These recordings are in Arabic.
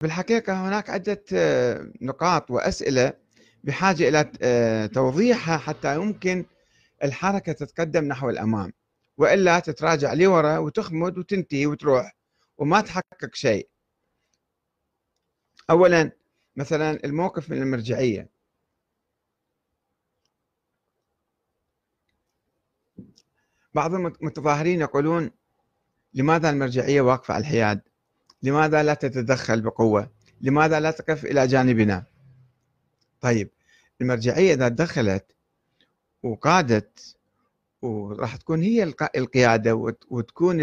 بالحقيقة هناك عدة آه، نقاط وأسئلة بحاجة إلى آه، توضيحها حتى يمكن الحركة تتقدم نحو الأمام. وإلا تتراجع لورا وتخمد وتنتهي وتروح وما تحقق شيء. أولا مثلا الموقف من المرجعية. بعض المتظاهرين يقولون لماذا المرجعية واقفة على الحياد؟ لماذا لا تتدخل بقوة؟ لماذا لا تقف إلى جانبنا؟ طيب المرجعية إذا دخلت وقادت وراح تكون هي القيادة وتكون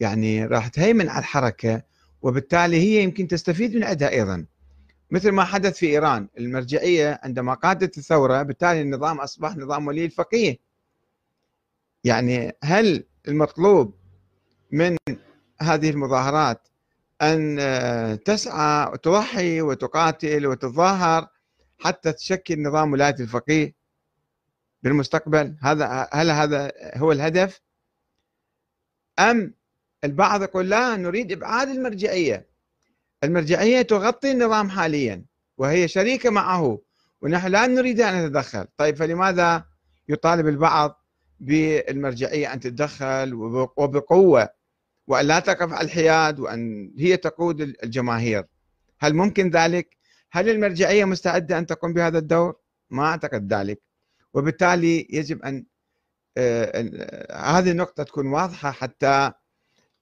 يعني راح تهيمن على الحركة وبالتالي هي يمكن تستفيد من عندها أيضا. مثل ما حدث في إيران المرجعية عندما قادت الثورة بالتالي النظام أصبح نظام ولي الفقيه. يعني هل المطلوب من هذه المظاهرات أن آه، تسعى وتضحي وتقاتل وتتظاهر حتى تشكل نظام ولاية الفقيه بالمستقبل. هذا هل هذا هو الهدف؟ أم البعض يقول لا نريد إبعاد المرجعية. المرجعية تغطي النظام حاليا وهي شريكة معه ونحن لا نريد أن نتدخل. طيب فلماذا يطالب البعض بالمرجعية أن تتدخل وبقوة وأن لا تقف على الحياد وأن هي تقود الجماهير هل ممكن ذلك؟ هل المرجعية مستعدة أن تقوم بهذا الدور؟ ما أعتقد ذلك وبالتالي يجب أن آه، هذه النقطة تكون واضحة حتى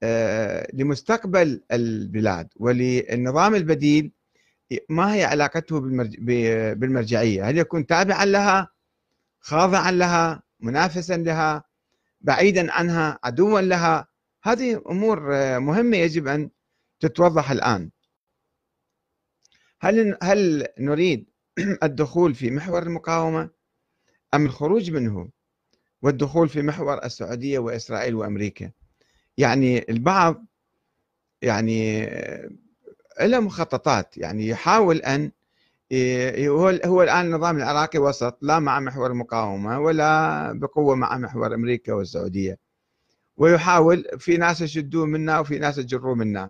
آه، لمستقبل البلاد وللنظام البديل ما هي علاقته بالمرجعية هل يكون تابعا لها خاضعا لها منافسا لها بعيدا عنها عدوا لها هذه أمور آه، مهمة يجب أن تتوضح الآن. هل هل نريد الدخول في محور المقاومة أم الخروج منه والدخول في محور السعودية وإسرائيل وأمريكا؟ يعني البعض يعني آه، له مخططات يعني يحاول أن هو هو الآن النظام العراقي وسط لا مع محور المقاومة ولا بقوة مع محور أمريكا والسعودية. ويحاول في ناس يشدون منا وفي ناس يجرون منا.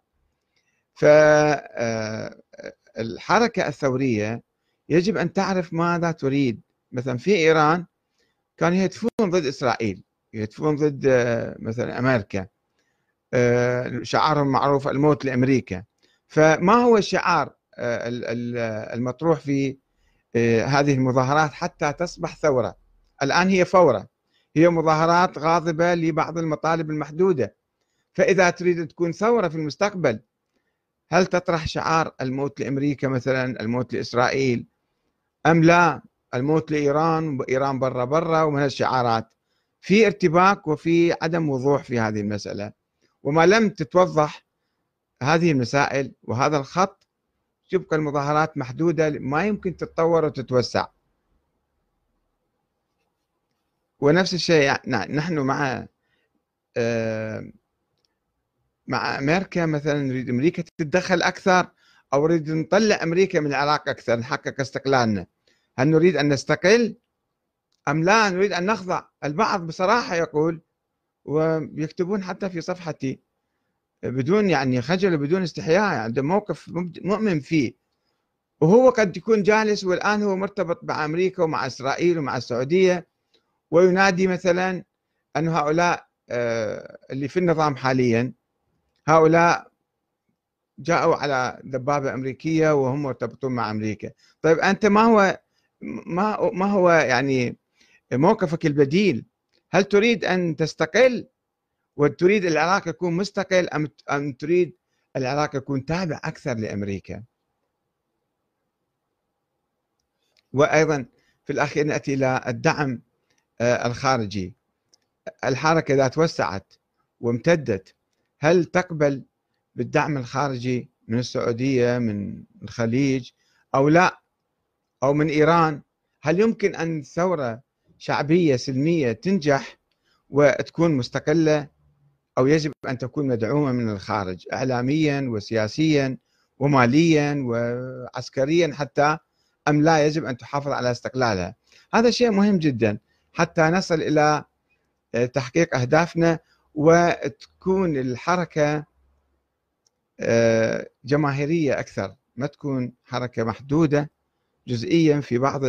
فالحركة الثورية يجب أن تعرف ماذا تريد. مثلا في إيران كانوا يهتفون ضد إسرائيل يهتفون ضد مثلا أمريكا. شعارهم معروف الموت لأمريكا. فما هو الشعار المطروح في هذه المظاهرات حتى تصبح ثورة؟ الآن هي فورة. هي مظاهرات غاضبة لبعض المطالب المحدودة. فإذا تريد تكون ثورة في المستقبل هل تطرح شعار الموت لأمريكا مثلا الموت لإسرائيل؟ أم لا؟ الموت لإيران وإيران برا برا ومن الشعارات في ارتباك وفي عدم وضوح في هذه المسألة. وما لم تتوضح هذه المسائل وهذا الخط تبقى المظاهرات محدودة ما يمكن تتطور وتتوسع. ونفس الشيء يعني نحن مع آه، مع أمريكا مثلا نريد أمريكا تتدخل أكثر أو نريد نطلع أمريكا من العراق أكثر نحقق استقلالنا. هل نريد أن نستقل؟ أم لا؟ نريد أن نخضع. البعض بصراحة يقول ويكتبون حتى في صفحتي بدون يعني خجل وبدون استحياء عنده موقف مؤمن فيه وهو قد يكون جالس والآن هو مرتبط مع أمريكا ومع إسرائيل ومع السعودية وينادي مثلا أن هؤلاء آه، اللي في النظام حاليا هؤلاء جاءوا على دبابة أمريكية وهم مرتبطون مع أمريكا. طيب أنت ما هو ما ما هو يعني موقفك البديل؟ هل تريد أن تستقل وتريد العراق يكون مستقل أم أم تريد العراق يكون تابع أكثر لأمريكا؟ وأيضا في الأخير نأتي إلى الدعم الخارجي. الحركة إذا توسعت وامتدت هل تقبل بالدعم الخارجي من السعودية من الخليج أو لا؟ أو من إيران؟ هل يمكن أن ثورة شعبية سلمية تنجح وتكون مستقلة أو يجب أن تكون مدعومة من الخارج إعلاميا وسياسيا وماليا وعسكريا حتى أم لا يجب أن تحافظ على استقلالها؟ هذا شيء مهم جدا. حتى نصل إلى آه، تحقيق أهدافنا وتكون الحركة آه، جماهيرية أكثر. ما تكون حركة محدودة جزئيا في بعض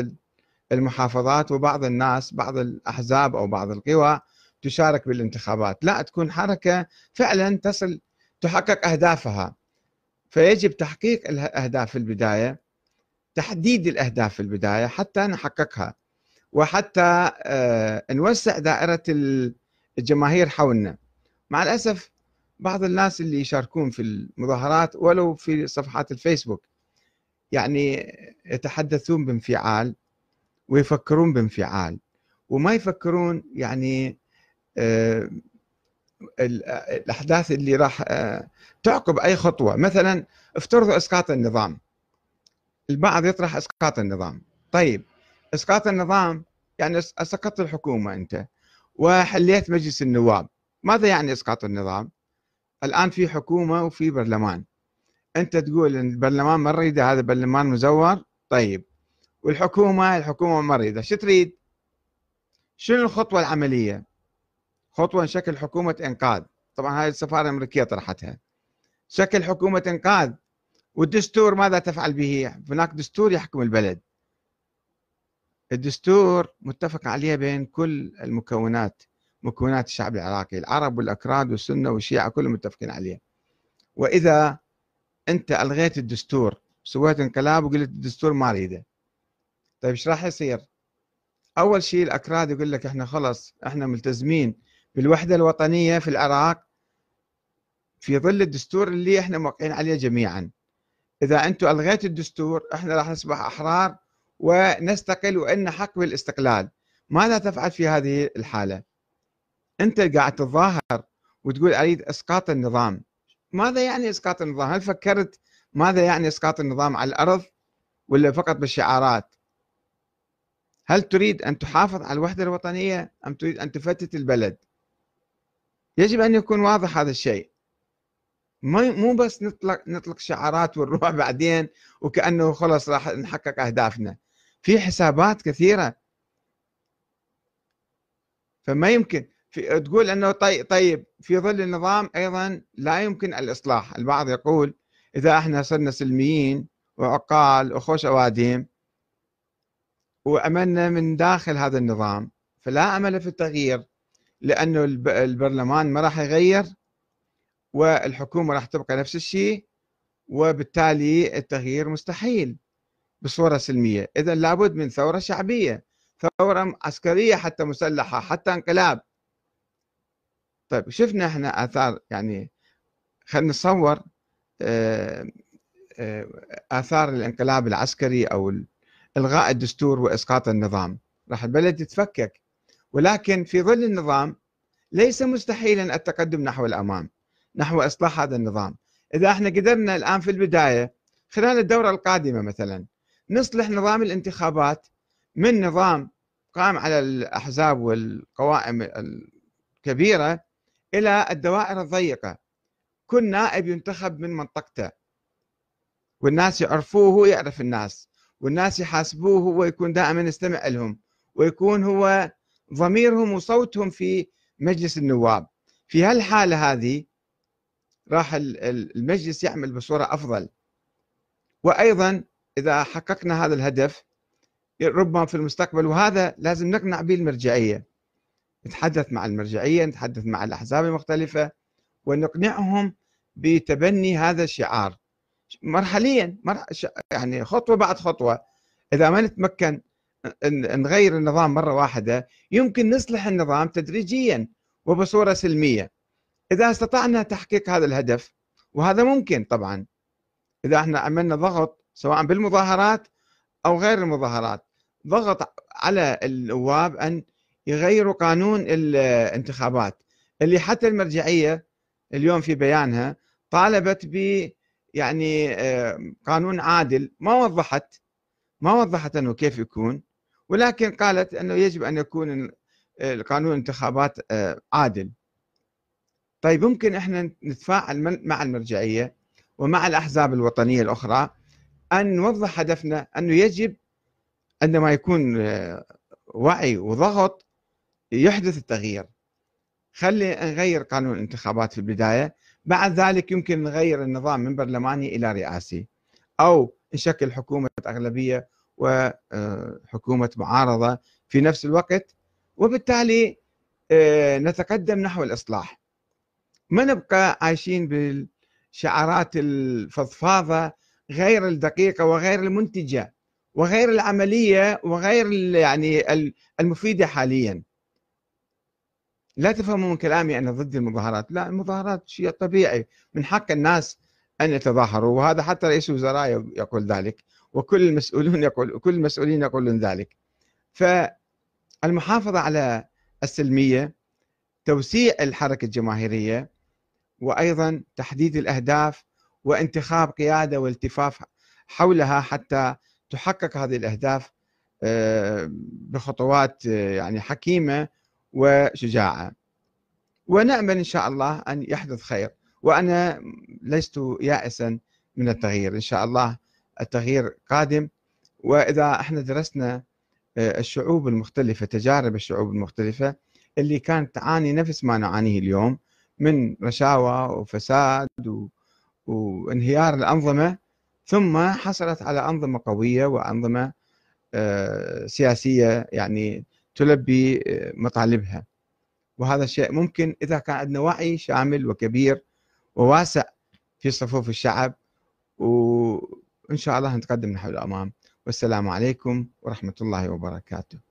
المحافظات وبعض الناس بعض الأحزاب أو بعض القوى تشارك بالانتخابات. لا تكون حركة فعلا تصل تحقق أهدافها. فيجب تحقيق الأهداف في البداية تحديد الأهداف في البداية حتى نحققها. وحتى آه، نوسع دائرة الجماهير حولنا. مع الأسف بعض الناس اللي يشاركون في المظاهرات ولو في صفحات الفيسبوك يعني يتحدثون بانفعال ويفكرون بانفعال وما يفكرون يعني آه، الأحداث اللي راح آه، تعقب أي خطوة. مثلا افترضوا إسقاط النظام. البعض يطرح إسقاط النظام. طيب إسقاط النظام يعني أسقطت الحكومة أنت وحليت مجلس النواب. ماذا يعني إسقاط النظام؟ الآن في حكومة وفي برلمان. أنت تقول إن البرلمان ما نريده هذا برلمان مزور؟ طيب. والحكومة الحكومة ما نريده شو تريد؟ شنو الخطوة العملية؟ خطوة شكل حكومة إنقاذ. طبعا هاي السفارة الأمريكية طرحتها. شكل حكومة إنقاذ. والدستور ماذا تفعل به؟ هناك دستور يحكم البلد. الدستور متفق عليه بين كل المكونات مكونات الشعب العراقي العرب والأكراد والسنة والشيعة كلهم متفقين عليه وإذا أنت ألغيت الدستور سويت انقلاب وقلت الدستور ما أريده. طيب إيش راح يصير؟ أول شيء الأكراد يقول لك إحنا خلص إحنا ملتزمين بالوحدة الوطنية في العراق. في ظل الدستور اللي إحنا موقعين عليه جميعا. إذا أنتم ألغيتوا الدستور إحنا راح نصبح أحرار ونستقل وإن حق بالاستقلال. ماذا تفعل في هذه الحالة؟ أنت قاعد تتظاهر وتقول أريد إسقاط النظام. ماذا يعني إسقاط النظام؟ هل فكرت ماذا يعني إسقاط النظام على الأرض ولا فقط بالشعارات؟ هل تريد أن تحافظ على الوحدة الوطنية أم تريد أن تفتت البلد؟ يجب أن يكون واضح هذا الشيء. مو بس نطلق نطلق شعارات ونروح بعدين وكأنه خلص راح نحقق أهدافنا. في حسابات كثيرة. فما يمكن في تقول إنه طيب طيب في ظل النظام أيضا لا يمكن الإصلاح، البعض يقول إذا إحنا صرنا سلميين وعقال وخوش اوادم وأملنا من داخل هذا النظام فلا أمل في التغيير لأنه البرلمان ما راح يغير والحكومة راح تبقى نفس الشيء وبالتالي التغيير مستحيل. بصورة سلمية، اذا لابد من ثورة شعبية، ثورة عسكرية حتى مسلحة، حتى انقلاب. طيب شفنا إحنا آثار يعني خلينا نتصور آه، آه، آثار الانقلاب العسكري أو إلغاء الدستور وإسقاط النظام، راح البلد يتفكك ولكن في ظل النظام ليس مستحيلا التقدم نحو الأمام. نحو إصلاح هذا النظام إذا إحنا قدرنا الآن في البداية خلال الدورة القادمة مثلا نصلح نظام الانتخابات من نظام قائم على الأحزاب والقوائم الكبيرة إلى الدوائر الضيقة. كل نائب ينتخب من منطقته. والناس يعرفوه ويعرف الناس. والناس يحاسبوه ويكون دائما يستمع لهم. ويكون هو ضميرهم وصوتهم في مجلس النواب. في هالحالة هذه راح المجلس يعمل بصورة أفضل. وأيضا إذا حققنا هذا الهدف ربما في المستقبل وهذا لازم نقنع به المرجعية. نتحدث مع المرجعية نتحدث مع الأحزاب المختلفة ونقنعهم بتبني هذا الشعار. مرحليا يعني خطوة بعد خطوة. إذا ما نتمكن نغير النظام مرة واحدة يمكن نصلح النظام تدريجيا وبصورة سلمية. إذا استطعنا تحقيق هذا الهدف وهذا ممكن طبعا. إذا إحنا عملنا ضغط سواء بالمظاهرات أو غير المظاهرات. ضغط على النواب أن يغيروا قانون الانتخابات اللي حتى المرجعية اليوم في بيانها طالبت ب يعني آه، قانون عادل ما وضحت ما وضحت إنه كيف يكون ولكن قالت إنه يجب أن يكون قانون الانتخابات آه، عادل. طيب ممكن إحنا نتفاعل مع المرجعية ومع الأحزاب الوطنية الأخرى أن نوضح هدفنا انه يجب عندما يكون آه، وعي وضغط يحدث التغيير. خلي نغير قانون الانتخابات في البداية بعد ذلك يمكن نغير النظام من برلماني إلى رئاسي أو نشكل حكومة أغلبية وحكومة معارضة في نفس الوقت وبالتالي آه، نتقدم نحو الإصلاح. ما نبقى عايشين بالشعارات الفضفاضة غير الدقيقة وغير المنتجة وغير العملية وغير يعني المفيدة حاليا. لا تفهموا من كلامي أنا ضد المظاهرات. لا المظاهرات شيء طبيعي. من حق الناس أن يتظاهروا وهذا حتى رئيس الوزراء يقول ذلك وكل المسؤولون يقول كل المسؤولين يقولون ذلك. فالمحافظة على السلمية توسيع الحركة الجماهيرية وأيضا تحديد الأهداف وانتخاب قيادة والتفاف حولها حتى تحقق هذه الأهداف آه، بخطوات آه، يعني حكيمة وشجاعة. ونأمل إن شاء الله أن يحدث خير. وأنا لست يائسا من التغيير. إن شاء الله التغيير قادم. وإذا إحنا درسنا آه، الشعوب المختلفة تجارب الشعوب المختلفة اللي كانت تعاني نفس ما نعانيه اليوم من رشاوى وفساد و... وانهيار الأنظمة ثم حصلت على أنظمة قوية وأنظمة آه، سياسية يعني تلبي آه، مطالبها. وهذا الشيء ممكن إذا كان عندنا وعي شامل وكبير وواسع في صفوف الشعب وإن شاء الله نتقدم نحو الأمام. والسلام عليكم ورحمة الله وبركاته.